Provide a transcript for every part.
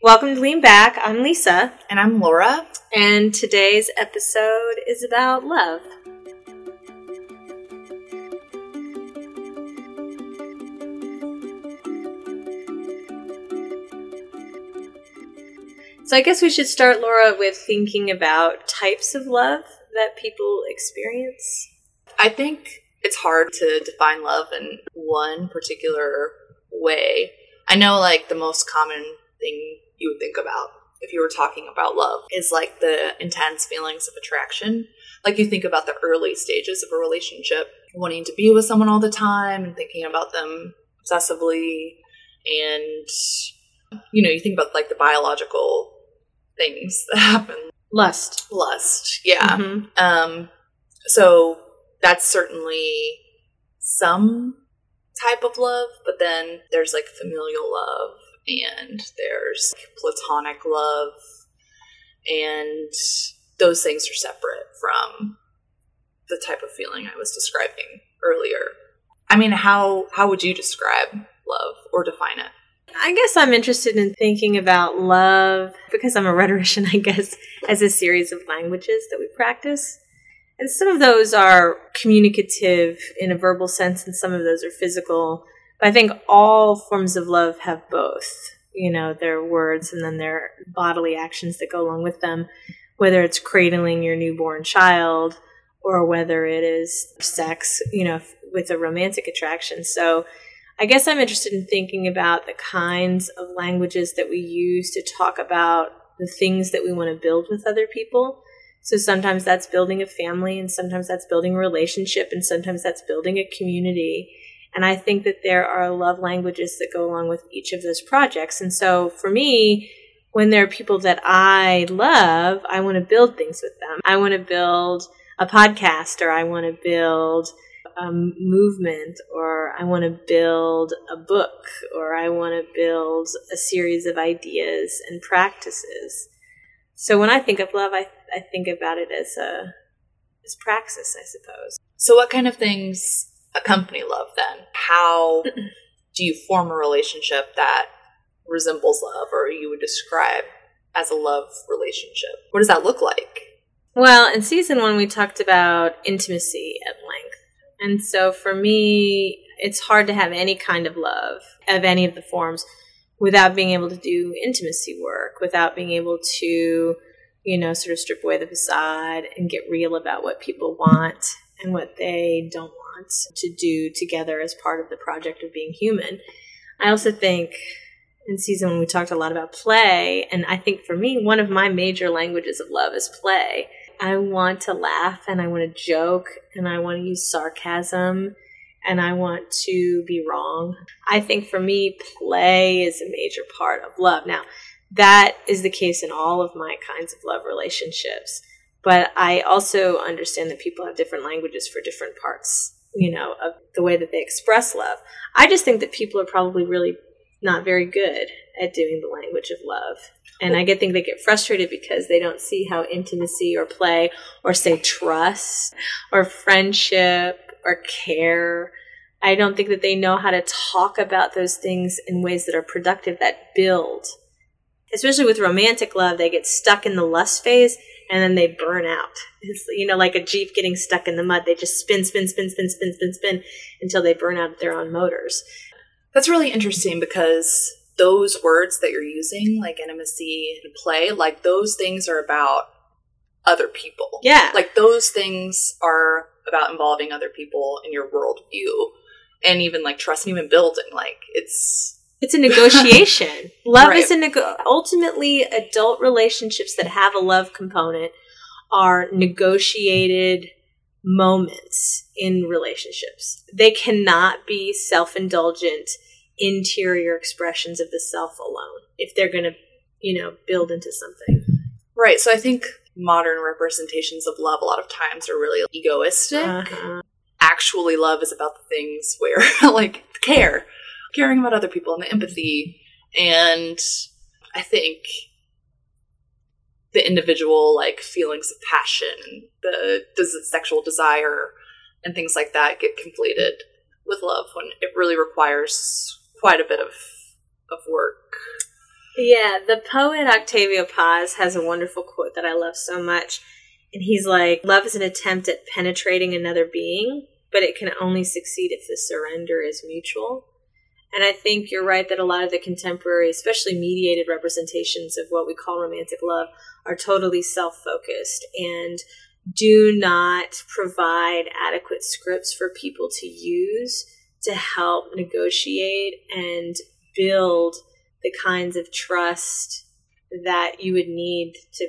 Welcome to Lean Back. I'm Lisa, And I'm Laura. and today's episode is about love. So, I guess we should start, Laura, with thinking about types of love that people experience. I think it's hard to define love in one particular way. I know, like, the most common thing you would think about if you were talking about love is like the intense feelings of attraction. Like, you think about the early stages of a relationship, wanting to be with someone all the time and thinking about them obsessively. And, you know, you think about like the biological things that happen. Lust. Lust, yeah. Mhm. Um, so that's certainly some type of love, but then there's like familial love and there's platonic love, and those things are separate from the type of feeling I was describing earlier. I mean, how how would you describe love or define it? I guess I'm interested in thinking about love because I'm a rhetorician, I guess, as a series of languages that we practice. And some of those are communicative in a verbal sense, and some of those are physical. I think all forms of love have both. You know, their words and then their bodily actions that go along with them, whether it's cradling your newborn child or whether it is sex, you know, with a romantic attraction. So, I guess I'm interested in thinking about the kinds of languages that we use to talk about the things that we want to build with other people. So sometimes that's building a family, and sometimes that's building a relationship, and sometimes that's building a community. And I think that there are love languages that go along with each of those projects. And so for me, when there are people that I love, I want to build things with them. I want to build a podcast, or I want to build a movement or I want to build a book or I want to build a series of ideas and practices. So when I think of love, I, I think about it as a as praxis, I suppose. So, what kind of things accompany love then? How do you form a relationship that resembles love or you would describe as a love relationship? What does that look like? Well, in season one, we talked about intimacy at length. And so for me, it's hard to have any kind of love of any of the forms without being able to do intimacy work, without being able to, you know, sort of strip away the facade and get real about what people want and what they don't want to do together as part of the project of being human. I also think in season we talked a lot about play, and I think for me, one of my major languages of love is play. I want to laugh and I want to joke and I want to use sarcasm and I want to be wrong. I think for me, play is a major part of love. Now, that is the case in all of my kinds of love relationships. But I also understand that people have different languages for different parts, you know, of the way that they express love. I just think that people are probably really not very good at doing the language of love. And I get think they get frustrated because they don't see how intimacy or play or say trust or friendship or care. I don't think that they know how to talk about those things in ways that are productive that build. Especially with romantic love, they get stuck in the lust phase and then they burn out. It's you know like a jeep getting stuck in the mud. They just spin, spin, spin, spin, spin, spin, spin until they burn out their own motors. That's really interesting because those words that you're using, like intimacy and play, like those things are about other people. Yeah. Like those things are about involving other people in your worldview and even like trust and even building. Like it's It's a negotiation. love Right. is a nego- ultimately adult relationships that have a love component are negotiated moments in relationships. They cannot be self-indulgent interior expressions of the self alone if they're going to, you know, build into something. right. So I think modern representations of love a lot of times are really egoistic. Uh-huh. Actually, love is about the things where like care, caring about other people and the empathy. And I think the individual like feelings of passion and the des- sexual desire and things like that get conflated with love when it really requires quite a bit of of work. Yeah, the poet Octavio Paz has a wonderful quote that I love so much. And he's like, Love is an attempt at penetrating another being, but it can only succeed if the surrender is mutual. And I think you're right that a lot of the contemporary, especially mediated representations of what we call romantic love, are totally self focused and do not provide adequate scripts for people to use to help negotiate and build the kinds of trust that you would need to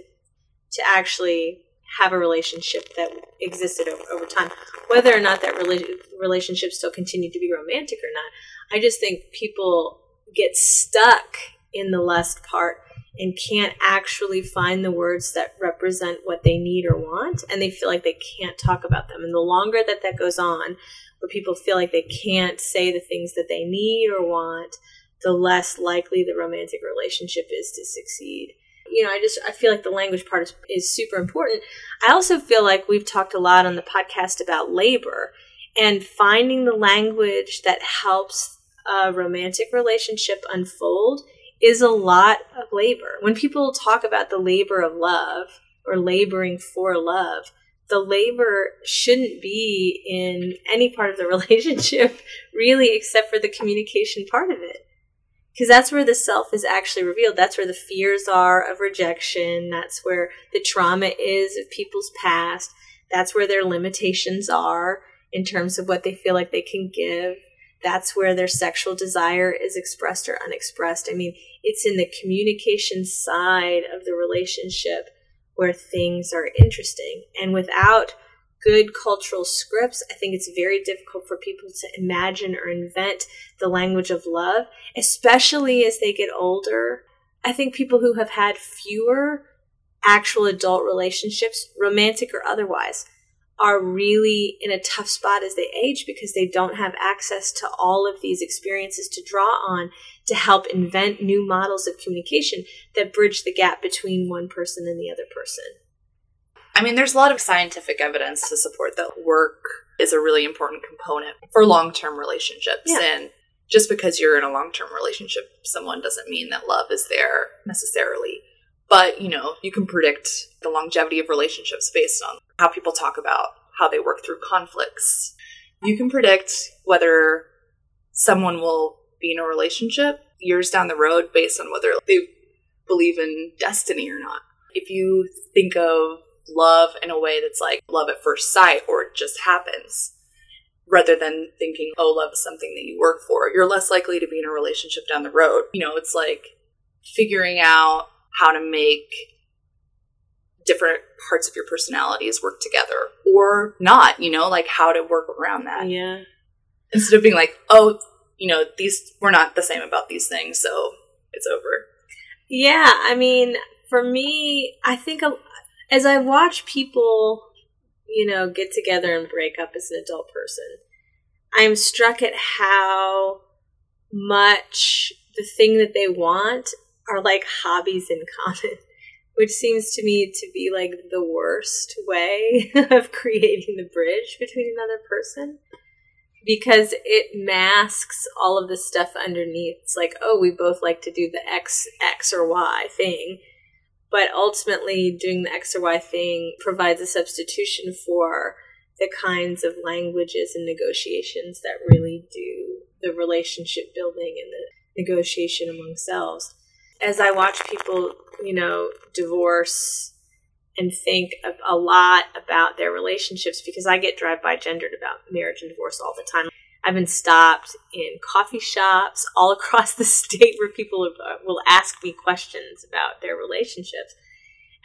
to actually have a relationship that existed over, over time. Whether or not that rela- relationship still continued to be romantic or not i just think people get stuck in the lust part and can't actually find the words that represent what they need or want and they feel like they can't talk about them. And the longer that that goes on where people feel like they can't say the things that they need or want the less likely the romantic relationship is to succeed. You know i just i feel like the language part is, is super important. I also feel like we've talked a lot on the podcast about labor and finding the language that helps a romantic relationship unfold is a lot of labor. When people talk about the labor of love or laboring for love, the labor shouldn't be in any part of the relationship, really, except for the communication part of it. Because that's where the self is actually revealed. That's where the fears are of rejection. That's where the trauma is of people's past. That's where their limitations are in terms of what they feel like they can give that's where their sexual desire is expressed or unexpressed. I mean, it's in the communication side of the relationship where things are interesting. And without good cultural scripts, I think it's very difficult for people to imagine or invent the language of love, especially as they get older. I think people who have had fewer actual adult relationships, romantic or otherwise, are really in a tough spot as they age because they don't have access to all of these experiences to draw on to help invent new models of communication that bridge the gap between one person and the other person. I mean, there's a lot of scientific evidence to support that work is a really important component for long term relationships. Yeah. And just because you're in a long term relationship, someone doesn't mean that love is there necessarily. But, you know, you can predict the longevity of relationships based on how people talk about how they work through conflicts. You can predict whether someone will be in a relationship years down the road based on whether they believe in destiny or not. If you think of love in a way that's like love at first sight or it just happens, rather than thinking, oh, love is something that you work for, you're less likely to be in a relationship down the road. You know, it's like figuring out how to make different parts of your personalities work together or not, you know, like how to work around that. Yeah. Instead of being like, oh, you know, these, we're not the same about these things, so it's over. Yeah. I mean, for me, I think as I watch people, you know, get together and break up as an adult person, I'm struck at how much the thing that they want are like hobbies in common, which seems to me to be like the worst way of creating the bridge between another person because it masks all of the stuff underneath. It's like, oh, we both like to do the X, X or Y thing. But ultimately, doing the X or Y thing provides a substitution for the kinds of languages and negotiations that really do the relationship building and the negotiation among selves as I watch people, you know, divorce and think a lot about their relationships because I get drive by gendered about marriage and divorce all the time. I've been stopped in coffee shops all across the state where people uh, will ask me questions about their relationships.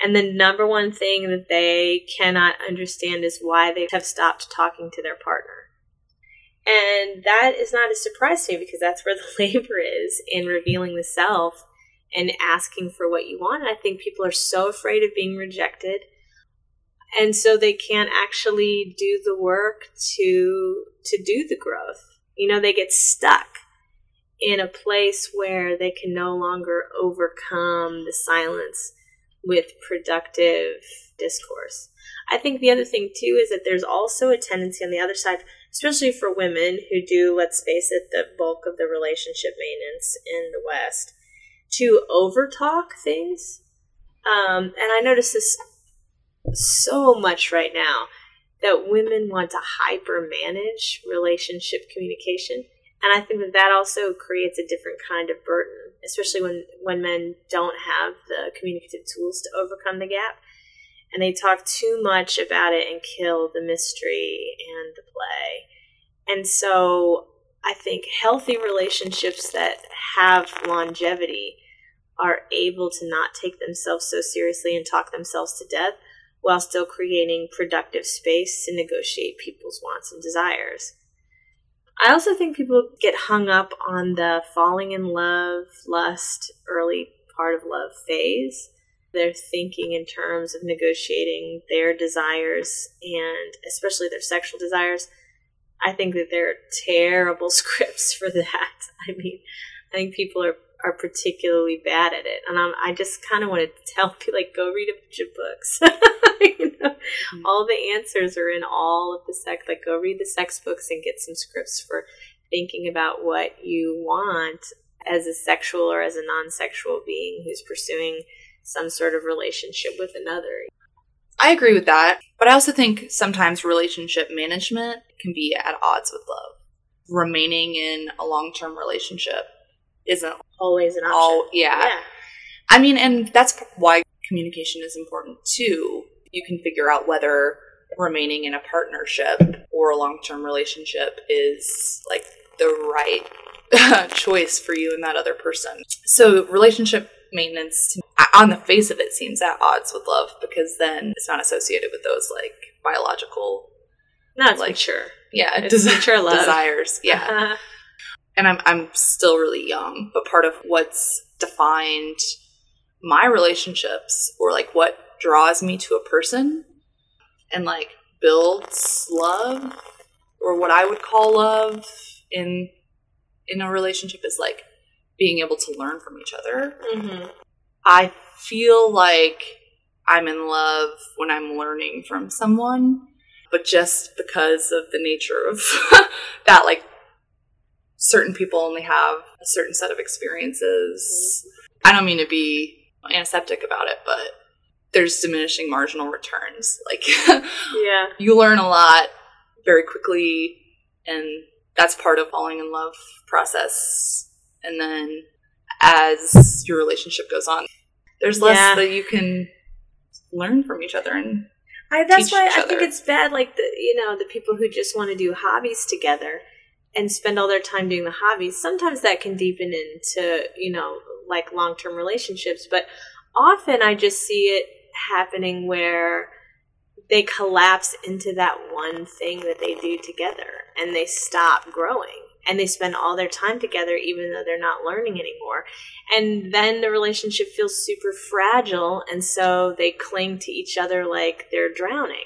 And the number one thing that they cannot understand is why they have stopped talking to their partner. And that is not a surprise to me because that's where the labor is in revealing the self and asking for what you want. And I think people are so afraid of being rejected. And so they can't actually do the work to to do the growth. You know, they get stuck in a place where they can no longer overcome the silence with productive discourse. I think the other thing too is that there's also a tendency on the other side, especially for women who do, let's face it, the bulk of the relationship maintenance in the West, to overtalk things. Um, and I notice this so much right now that women want to hyper manage relationship communication. And I think that that also creates a different kind of burden, especially when, when men don't have the communicative tools to overcome the gap. And they talk too much about it and kill the mystery and the play. And so I think healthy relationships that have longevity are able to not take themselves so seriously and talk themselves to death while still creating productive space to negotiate people's wants and desires. I also think people get hung up on the falling in love, lust, early part of love phase. They're thinking in terms of negotiating their desires and especially their sexual desires. I think that there are terrible scripts for that. I mean, I think people are are particularly bad at it. And I'm, I just kind of want to tell people, like, go read a bunch of books. you know, mm-hmm. All the answers are in all of the sex. Like, go read the sex books and get some scripts for thinking about what you want as a sexual or as a non sexual being who's pursuing some sort of relationship with another. I agree with that. But I also think sometimes relationship management can be at odds with love. Remaining in a long term relationship isn't always an option. All, yeah. yeah. I mean, and that's why communication is important too. You can figure out whether remaining in a partnership or a long term relationship is like the right choice for you and that other person. So, relationship maintenance, on the face of it, seems at odds with love because then it's not associated with those like biological. No, it's like, mature. Yeah, it's mature love. desires. Yeah. Uh-huh. And I'm I'm still really young, but part of what's defined my relationships or like what draws me to a person and like builds love or what I would call love in in a relationship is like being able to learn from each other. Mm-hmm. I feel like I'm in love when I'm learning from someone, but just because of the nature of that like certain people only have a certain set of experiences. Mm-hmm. I don't mean to be antiseptic about it, but there's diminishing marginal returns. Like, yeah, you learn a lot very quickly, and that's part of falling in love process. And then as your relationship goes on, there's less yeah. that you can learn from each other and I, that's why I think it's bad. Like the you know the people who just want to do hobbies together and spend all their time doing the hobbies, sometimes that can deepen into, you know, like long term relationships. But often I just see it happening where they collapse into that one thing that they do together and they stop growing and they spend all their time together even though they're not learning anymore. And then the relationship feels super fragile and so they cling to each other like they're drowning.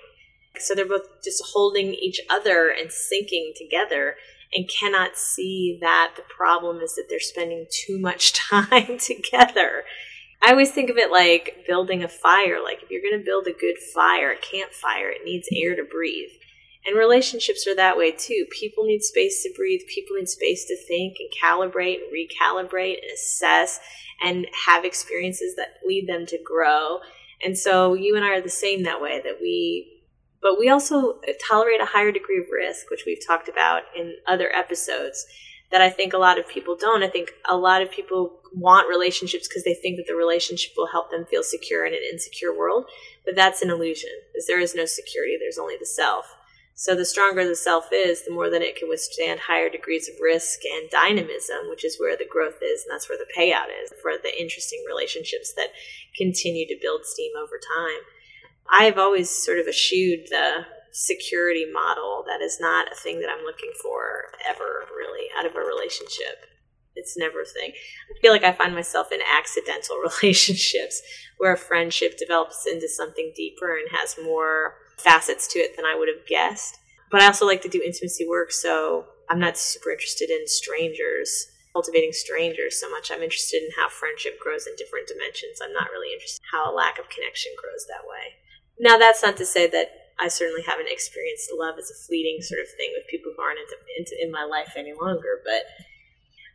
So they're both just holding each other and sinking together and cannot see that the problem is that they're spending too much time together. I always think of it like building a fire. Like if you're going to build a good fire, a campfire, it needs air to breathe. And relationships are that way too. People need space to breathe. People need space to think and calibrate and recalibrate and assess and have experiences that lead them to grow. And so you and I are the same that way that we but we also uh, tolerate a higher degree of risk, which we've talked about in other episodes that I think a lot of people don't. I think a lot of people want relationships because they think that the relationship will help them feel secure in an insecure world, but that's an illusion because there is no security, there's only the self. So the stronger the self is, the more that it can withstand higher degrees of risk and dynamism, which is where the growth is, and that's where the payout is for the interesting relationships that continue to build steam over time. I've always sort of eschewed the security model. That is not a thing that I'm looking for ever, really, out of a relationship. It's never a thing. I feel like I find myself in accidental relationships where a friendship develops into something deeper and has more facets to it than I would have guessed. But I also like to do intimacy work, so I'm not super interested in strangers, cultivating strangers so much. I'm interested in how friendship grows in different dimensions. I'm not really interested in how a lack of connection grows that way. Now, that's not to say that I certainly haven't experienced love as a fleeting sort of thing with people who aren't into, into, in my life any longer, but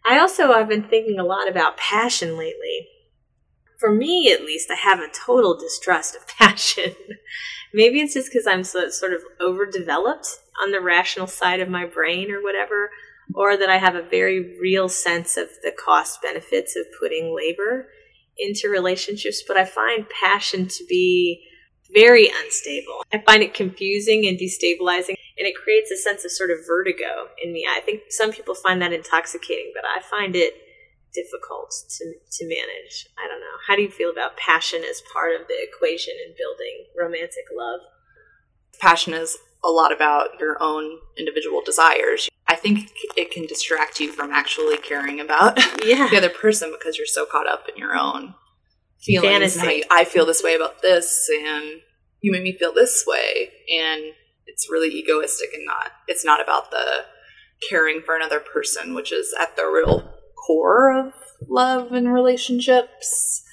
I also I've been thinking a lot about passion lately. For me, at least, I have a total distrust of passion. Maybe it's just because I'm so, sort of overdeveloped on the rational side of my brain or whatever, or that I have a very real sense of the cost benefits of putting labor into relationships. But I find passion to be very unstable. I find it confusing and destabilizing, and it creates a sense of sort of vertigo in me. I think some people find that intoxicating, but I find it difficult to, to manage. I don't know. How do you feel about passion as part of the equation in building romantic love? Passion is a lot about your own individual desires. I think it can distract you from actually caring about yeah. the other person because you're so caught up in your own feelings Fantasy. how you, I feel this way about this and you made me feel this way and it's really egoistic and not it's not about the caring for another person which is at the real core of love and relationships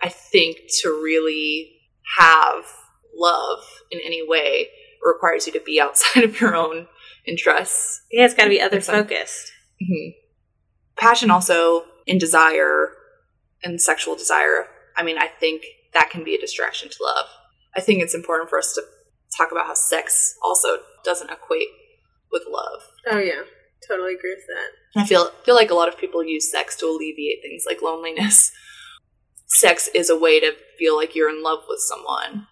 i think to really have love in any way requires you to be outside of your own interests Yeah, it's got to be other focused. hmm Passion also in desire and sexual desire. I mean, I think that can be a distraction to love. I think it's important for us to talk about how sex also doesn't equate with love. Oh yeah, totally agree with that. I feel feel like a lot of people use sex to alleviate things like loneliness. Sex is a way to feel like you're in love with someone.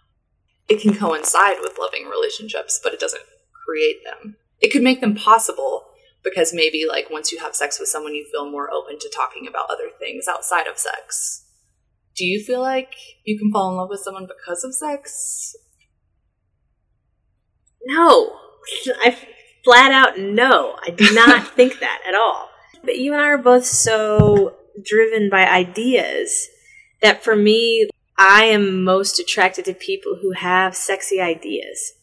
It can coincide with loving relationships, but it doesn't create them. It could make them possible because maybe like once you have sex with someone you feel more open to talking about other things outside of sex. Do you feel like you can fall in love with someone because of sex? No, I flat out no. I do not think that at all. But you and I are both so driven by ideas that for me, I am most attracted to people who have sexy ideas.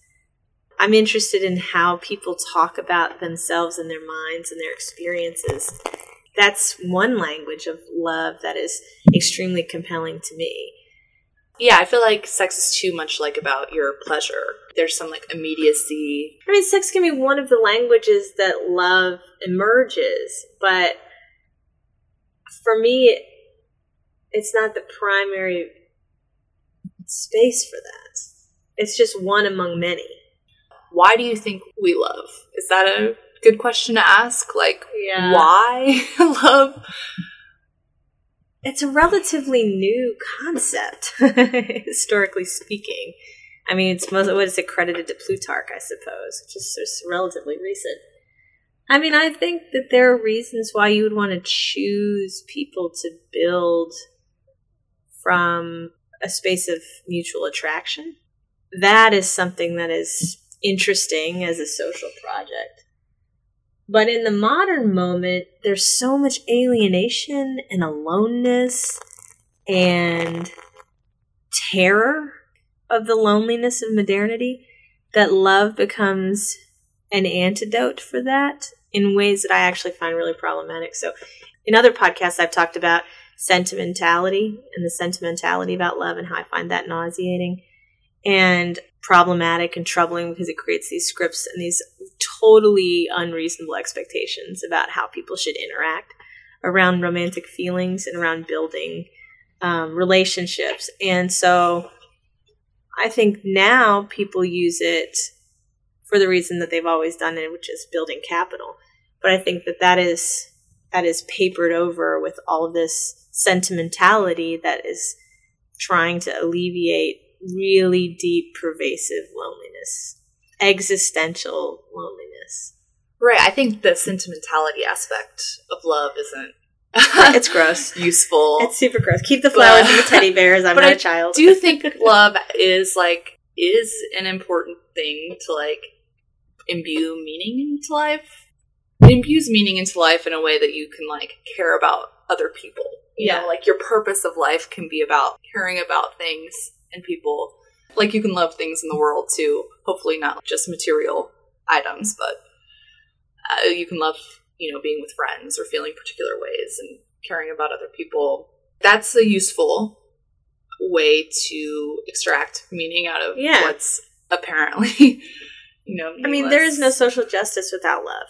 I'm interested in how people talk about themselves and their minds and their experiences. That's one language of love that is extremely compelling to me. Yeah, I feel like sex is too much like about your pleasure. There's some like immediacy. I mean, sex can be one of the languages that love emerges, but for me, it's not the primary space for that. It's just one among many. Why do you think we love? Is that a good question to ask? Like, Yeah. why love? It's a relatively new concept, historically speaking. I mean, it's most what is it credited to Plutarch, I suppose, which is just relatively recent. I mean, I think that there are reasons why you would want to choose people to build from a space of mutual attraction. That is something that is interesting as a social project. But in the modern moment, there's so much alienation and aloneness and terror of the loneliness of modernity that love becomes an antidote for that in ways that I actually find really problematic. So, in other podcasts, I've talked about sentimentality and the sentimentality about love and how I find that nauseating and problematic and troubling because it creates these scripts and these totally unreasonable expectations about how people should interact around romantic feelings and around building um, relationships. And so I think now people use it for the reason that they've always done it, which is building capital. But I think that that is that is papered over with all of this sentimentality that is trying to alleviate really deep, pervasive loneliness, existential loneliness. Right. I think the sentimentality aspect of love isn't. It's gross. useful. It's super gross. Keep the flowers and the teddy bears. I'm But not I a child. do you think love is like is an important thing to like imbue meaning into life? It imbues meaning into life in a way that you can like care about other people. You Yeah. know, like your purpose of life can be about caring about things people. Like you can love things in the world too. Hopefully not just material items, but uh, you can love, you know, being with friends or feeling particular ways and caring about other people. That's a useful way to extract meaning out of Yeah. what's apparently, you know. I mean, there is no social justice without love.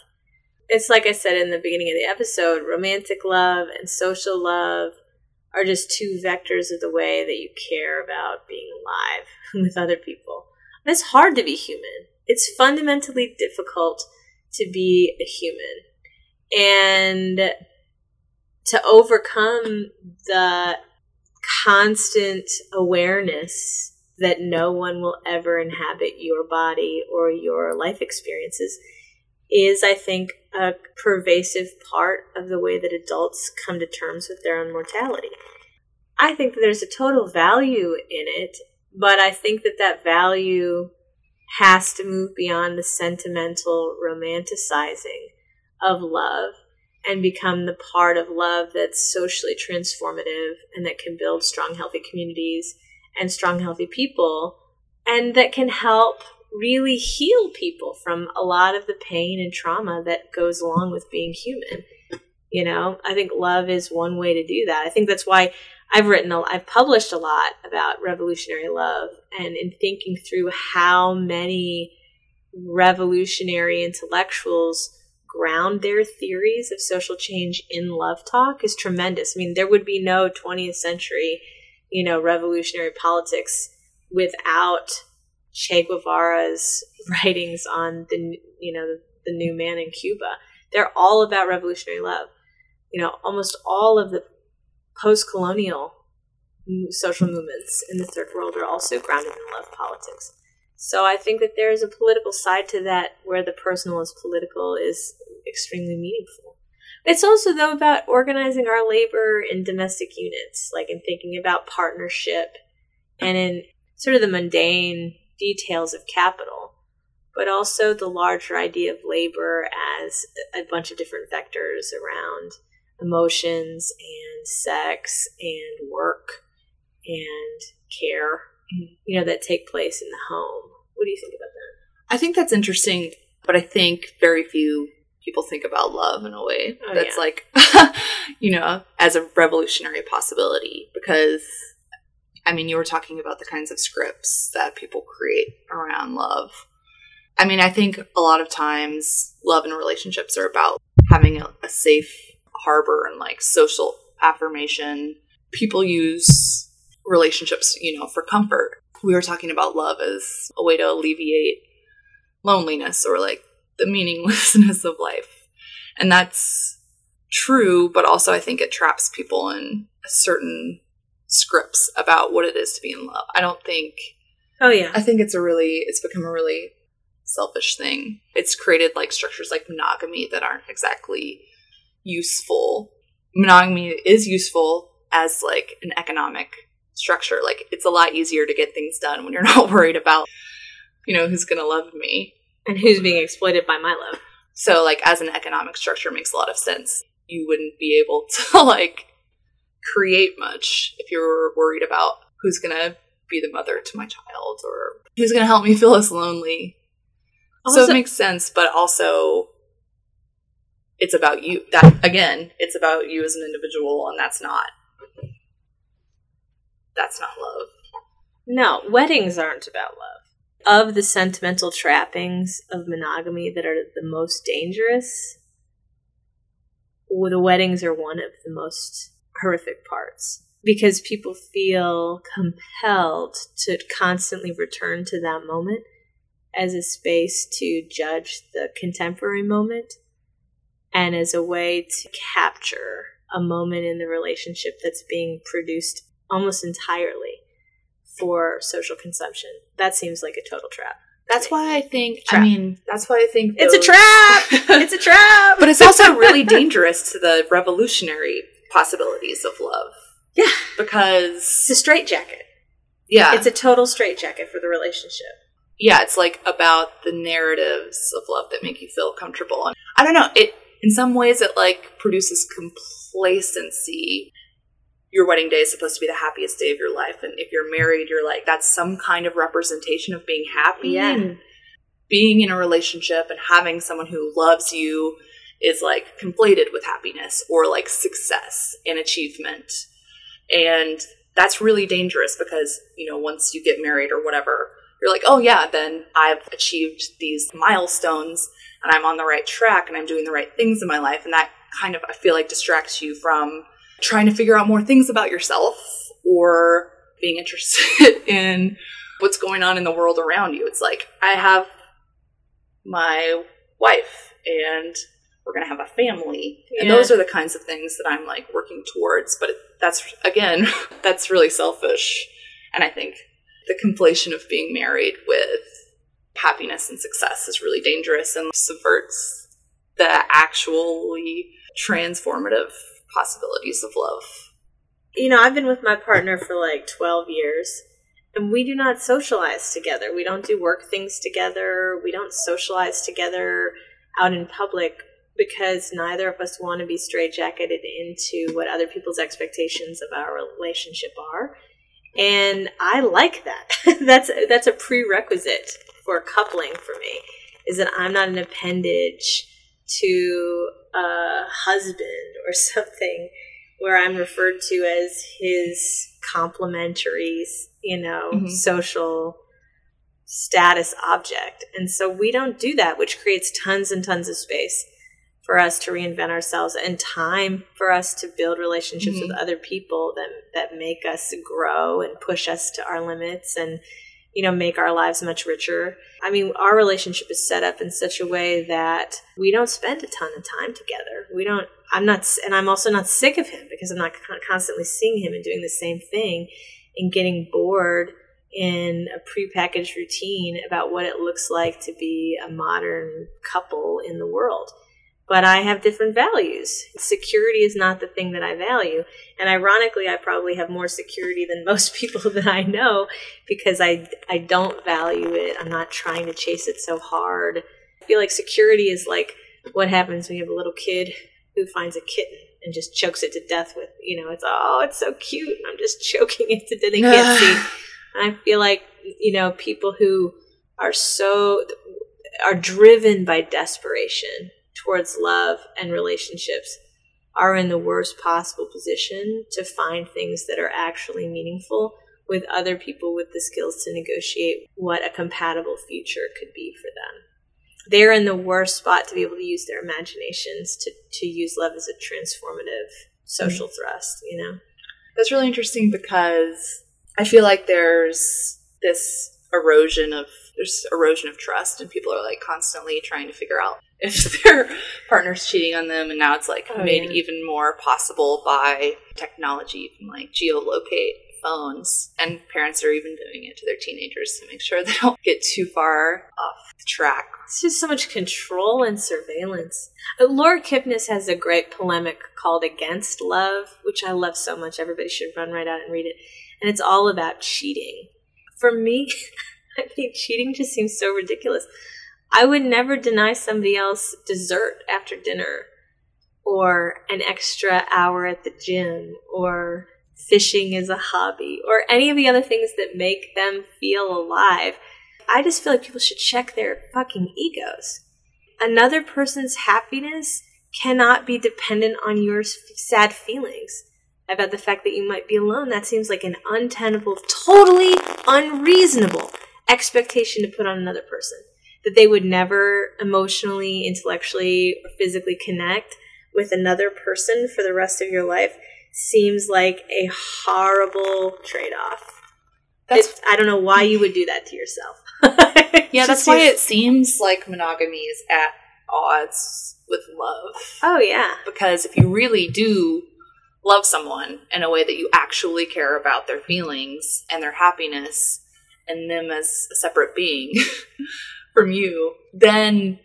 it's like I said in the beginning of the episode romantic love and social love are just two vectors of the way that you care about being alive with other people. And it's hard to be human. It's fundamentally difficult to be a human. And to overcome the constant awareness that no one will ever inhabit your body or your life experiences is, I think, a pervasive part of the way that adults come to terms with their own mortality. I think that there's a total value in it, but I think that that value has to move beyond the sentimental romanticizing of love and become the part of love that's socially transformative and that can build strong, healthy communities and strong, healthy people, and that can help really heal people from a lot of the pain and trauma that goes along with being human. You know, I think love is one way to do that. I think that's why I've written, a, I've published a lot about revolutionary love and in thinking through how many revolutionary intellectuals ground their theories of social change in love talk is tremendous. I mean, there would be no 20th century, you know, revolutionary politics without Che Guevara's writings on the, you know, the new man in Cuba. They're all about revolutionary love. You know, almost all of the post-colonial social movements in the third world are also grounded in love politics. So I think that there is a political side to that where the personal is political is extremely meaningful. It's also though about organizing our labor in domestic units, like in thinking about partnership and in sort of the mundane details of capital, but also the larger idea of labor as a bunch of different vectors around emotions and sex and work and care, you know, that take place in the home. What do you think about that? I think that's interesting, but I think very few people think about love in a way oh, that's yeah. like, you know, as a revolutionary possibility because. I mean, you were talking about the kinds of scripts that people create around love. I mean, I think a lot of times love and relationships are about having a, a safe harbor and like social affirmation. People use relationships, you know, for comfort. We were talking about love as a way to alleviate loneliness or like the meaninglessness of life. And that's true, but also I think it traps people in a certain scripts about what it is to be in love. I don't think Oh yeah. I think it's a really it's become a really selfish thing. It's created like structures like monogamy that aren't exactly useful. Monogamy is useful as like an economic structure. Like it's a lot easier to get things done when you're not worried about, you know, who's going to love me and who's being exploited by my love. So like as an economic structure makes a lot of sense. You wouldn't be able to like create much if you're worried about who's going to be the mother to my child or who's going to help me feel less lonely. Also, so it makes sense, but also it's about you. That again, it's about you as an individual, and that's not that's not love. No, weddings aren't about love. Of the sentimental trappings of monogamy that are the most dangerous, well, the weddings are one of the most horrific parts because people feel compelled to constantly return to that moment as a space to judge the contemporary moment and as a way to capture a moment in the relationship that's being produced almost entirely for social consumption. That seems like a total trap. That's why I think. Trap. I mean, that's why I think those, it's a trap. it's a trap. but it's also really dangerous to the revolutionary possibilities of love. Yeah, because it's a straitjacket. Yeah, it's a total straitjacket for the relationship. Yeah, it's like about the narratives of love that make you feel comfortable. And I don't know. It in some ways it like produces complacency your wedding day is supposed to be the happiest day of your life and if you're married you're like that's some kind of representation of being happy yeah. and being in a relationship and having someone who loves you is like conflated with happiness or like success and achievement and that's really dangerous because you know once you get married or whatever you're like oh yeah then i've achieved these milestones and I'm on the right track and I'm doing the right things in my life. And that kind of, I feel like, distracts you from trying to figure out more things about yourself or being interested in what's going on in the world around you. It's like, I have my wife and we're going to have a family. Yeah. And those are the kinds of things that I'm like working towards. But that's, again, that's really selfish. And I think the conflation of being married with happiness and success is really dangerous and subverts the actually transformative possibilities of love. You know, I've been with my partner for like 12 years and we do not socialize together. We don't do work things together. We don't socialize together out in public because neither of us want to be straitjacketed into what other people's expectations of our relationship are. And I like that. that's that's a prerequisite for coupling for me is that I'm not an appendage to a husband or something where I'm referred to as his complementary, you know, mm-hmm. social status object. And so we don't do that, which creates tons and tons of space for us to reinvent ourselves and time for us to build relationships mm-hmm. with other people that that make us grow and push us to our limits and you know make our lives much richer. I mean, our relationship is set up in such a way that we don't spend a ton of time together. We don't I'm not and I'm also not sick of him because I'm not constantly seeing him and doing the same thing and getting bored in a prepackaged routine about what it looks like to be a modern couple in the world but I have different values. Security is not the thing that I value. And ironically, I probably have more security than most people that I know because I, I don't value it. I'm not trying to chase it so hard. I feel like security is like what happens when you have a little kid who finds a kitten and just chokes it to death with, you know, it's, oh, it's so cute. I'm just choking it to death. They can't see. And I feel like, you know, people who are so, are driven by desperation towards love and relationships are in the worst possible position to find things that are actually meaningful with other people with the skills to negotiate what a compatible future could be for them. They're in the worst spot to be able to use their imaginations to, to use love as a transformative social mm-hmm. thrust, you know? That's really interesting because I feel like there's this erosion of there's erosion of trust and people are like constantly trying to figure out if their partner's cheating on them and now it's like oh, made yeah. even more possible by technology you can like geolocate phones. And parents are even doing it to their teenagers to make sure they don't get too far off the track. It's just so much control and surveillance. Uh, laura kipnis has a great polemic called against love which i love so much. Everybody should run right out and read it. And it's all about cheating. For me i think cheating just seems so ridiculous I would never deny somebody else dessert after dinner or an extra hour at the gym or fishing as a hobby or any of the other things that make them feel alive. I just feel like people should check their fucking egos. Another person's happiness cannot be dependent on your sad feelings about the fact that you might be alone. That seems like an untenable, totally unreasonable expectation to put on another person that they would never emotionally, intellectually, or physically connect with another person for the rest of your life seems like a horrible trade off. I don't know why you would do that to yourself. yeah, that's why it seems like monogamy is at odds with love. Oh, yeah. Because if you really do love someone in a way that you actually care about their feelings and their happiness and them as a separate being, from you, then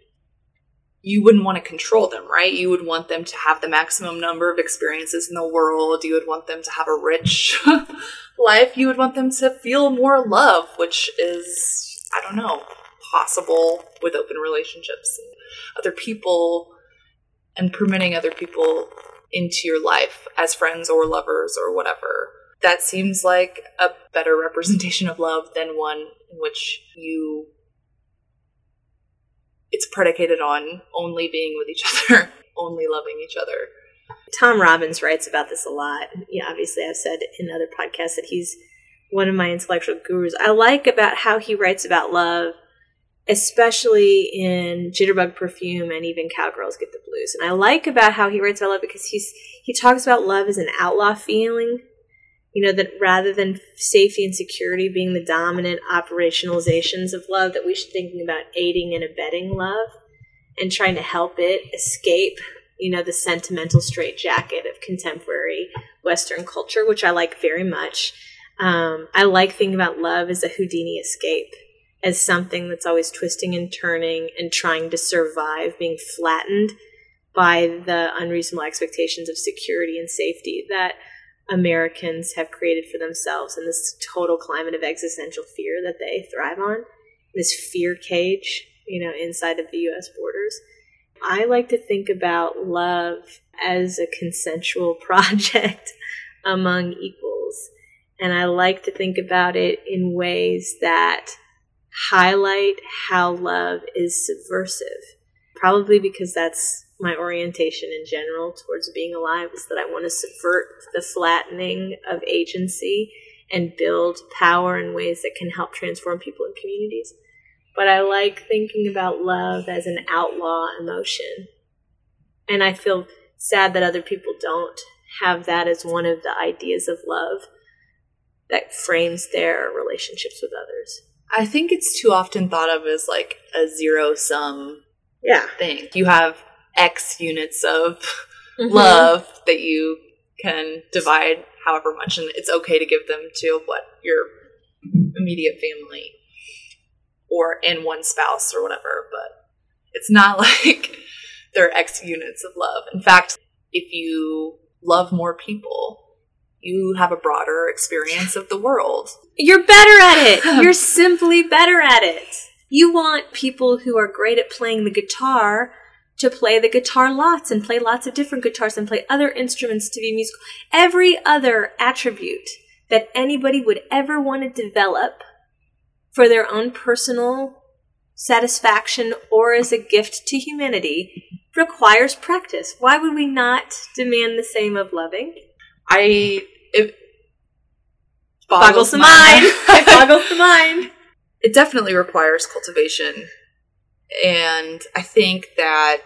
you wouldn't want to control them, right? You would want them to have the maximum number of experiences in the world. You would want them to have a rich life. You would want them to feel more love, which is, I don't know, possible with open relationships other people and permitting other people into your life as friends or lovers or whatever. That seems like a better representation of love than one in which you predicated on only being with each other, only loving each other. Tom Robbins writes about this a lot. Yeah, obviously, I've said in other podcasts that he's one of my intellectual gurus. I like about how he writes about love especially in Jitterbug Perfume and even Cowgirls Get the Blues. And I like about how he writes about love because he's he talks about love as an outlaw feeling. You know, that rather than safety and security being the dominant operationalizations of love, that we should thinking about aiding and abetting love and trying to help it escape, you know, the sentimental straitjacket of contemporary Western culture, which I like very much. Um, I like thinking about love as a Houdini escape as something that's always twisting and turning and trying to survive being flattened by the unreasonable expectations of security and safety that Americans have created for themselves in this total climate of existential fear that they thrive on, this fear cage, you know, inside of the US borders. I like to think about love as a consensual project among equals. And I like to think about it in ways that highlight how love is subversive. Probably because that's my orientation in general towards being alive is that I want to subvert the flattening of agency and build power in ways that can help transform people and communities. But I like thinking about love as an outlaw emotion. And I feel sad that other people don't have that as one of the ideas of love that frames their relationships with others. I think it's too often thought of as like a zero sum yeah. thing. You have X units of mm-hmm. love that you can divide however much, and it's okay to give them to what your immediate family or in one spouse or whatever. But it's not like there are X units of love. In fact, if you love more people, you have a broader experience of the world. You're better at it. You're simply better at it. You want people who are great at playing the guitar to play the guitar lots and play lots of different guitars and play other instruments to be musical. Every other attribute that anybody would ever want to develop for their own personal satisfaction or as a gift to humanity requires practice. Why would we not demand the same of loving? I it boggles, boggles the mind. it boggles the mind. It definitely requires cultivation, and I think that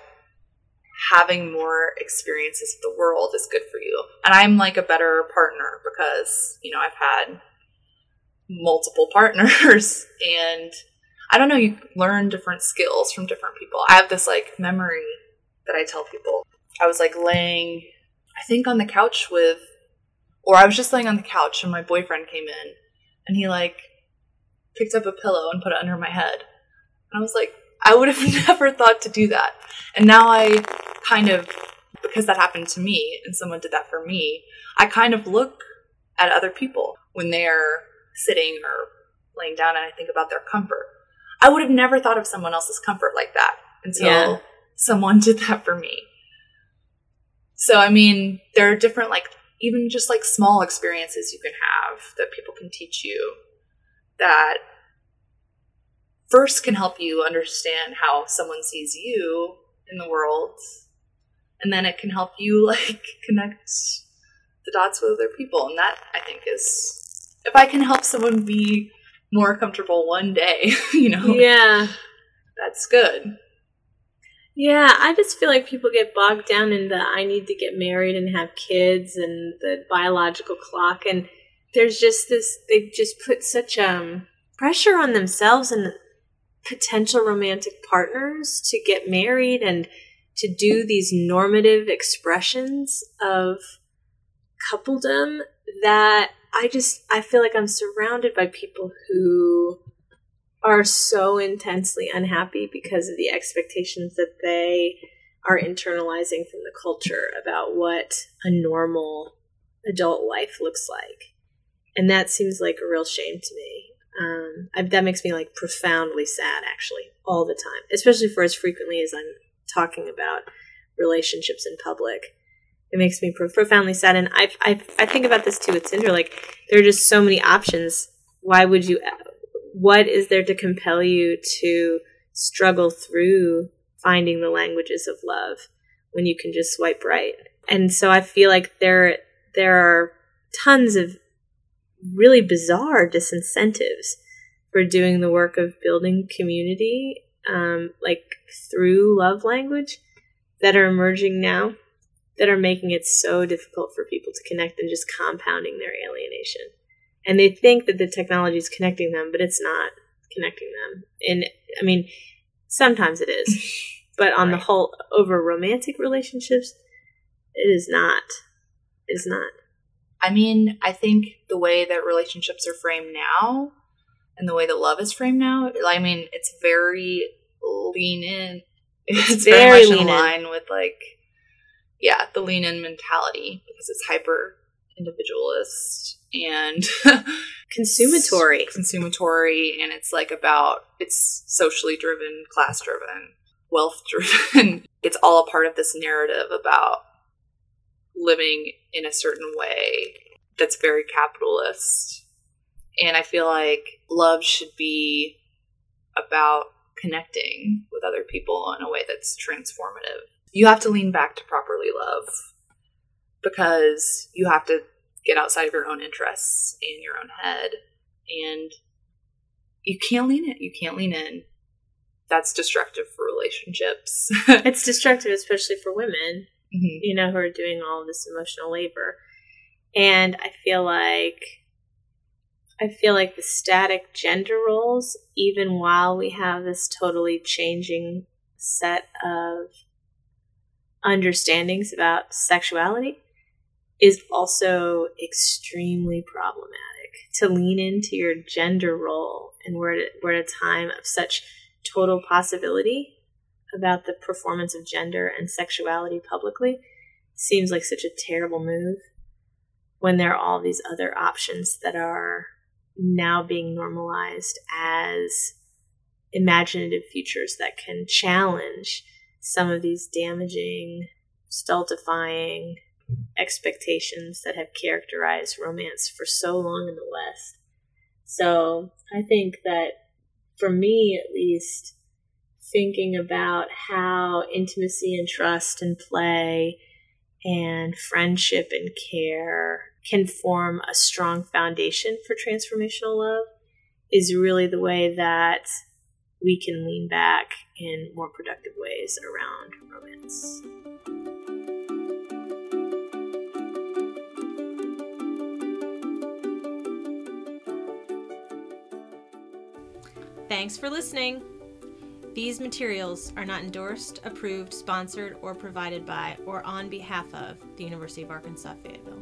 having more experiences of the world is good for you. And I'm like a better partner because you know I've had multiple partners and I don't know, you learn different skills from different people. I have this like memory that I tell people. I was like laying, I think, on the couch with or I was just laying on the couch and my boyfriend came in and he like picked up a pillow and put it under my head. And I was like, I would have never thought to do that. And now I kind of, because that happened to me and someone did that for me, I kind of look at other people when they're sitting or laying down and I think about their comfort. I would have never thought of someone else's comfort like that until yeah. someone did that for me. So, I mean, there are different like even just like small experiences you can have that people can teach you that first can help you understand how someone sees you in the world. And then it can help you like connect the dots with other people. And that i think is if i can help someone be more comfortable one day you know yeah. that's good. Yeah, I just feel like people get bogged down in the I need to get married and have kids and the biological clock. And there's just this they've just put such um pressure on themselves and potential romantic partners to get married and to do these normative expressions of coupledom that I just I feel like I'm surrounded by people who are so intensely unhappy because of the expectations that they are internalizing from the culture about what a normal adult life looks like. And that seems like a real shame to me. Um, I, that makes me like profoundly sad, actually, all the time, especially for as frequently as I'm talking about relationships in public. It makes me pro- profoundly sad, and I, I I think about this too with Tinder. Like there are just so many options. Why would you what is there to compel you to struggle through finding the languages of love when you can just swipe right? And so I feel like there there are tons of really bizarre disincentives for doing the work of building community, um, like through love language, that are emerging now that are making it so difficult for people to connect and just compounding their alienation. And they think that the technology is connecting them, but it's not connecting them. And I mean, sometimes it is, but on right. the whole, over romantic relationships, it is not. It is not. I mean, I think the way that relationships are framed now and the way that love is framed now, I mean, it's very lean in. It's, very, very much in line in. with like, yeah, the lean in mentality because it's hyper individualist and consumatory. Consumatory, and it's like about, it's socially driven, class driven, wealth driven. it's all a part of this narrative about living in a certain way that's very capitalist. And I feel like love should be about connecting with other people in a way that's transformative. You have to lean back to properly love because you have to get outside of your own interests and your own head. And you can't lean it. You can't lean in. That's destructive for relationships. it's destructive, especially for women, mm-hmm. you know, who are doing all this emotional labor. And I feel like I feel like the static gender roles, even while we have this totally changing set of understandings about sexuality, is also extremely problematic. To lean into your gender role, and we're at, we're at a time of such total possibility about the performance of gender and sexuality publicly, seems like such a terrible move when there are all these other options that are now being normalized as imaginative futures that can challenge some of these damaging, stultifying expectations that have characterized romance for so long in the West. So I think that for me, at least, thinking about how intimacy and trust and play and friendship and care can form a strong foundation for transformational love is really the way that we can lean back in more productive ways around romance. Thanks for listening. These materials are not endorsed, approved, sponsored, or provided by or on behalf of the University of Arkansas Fayetteville.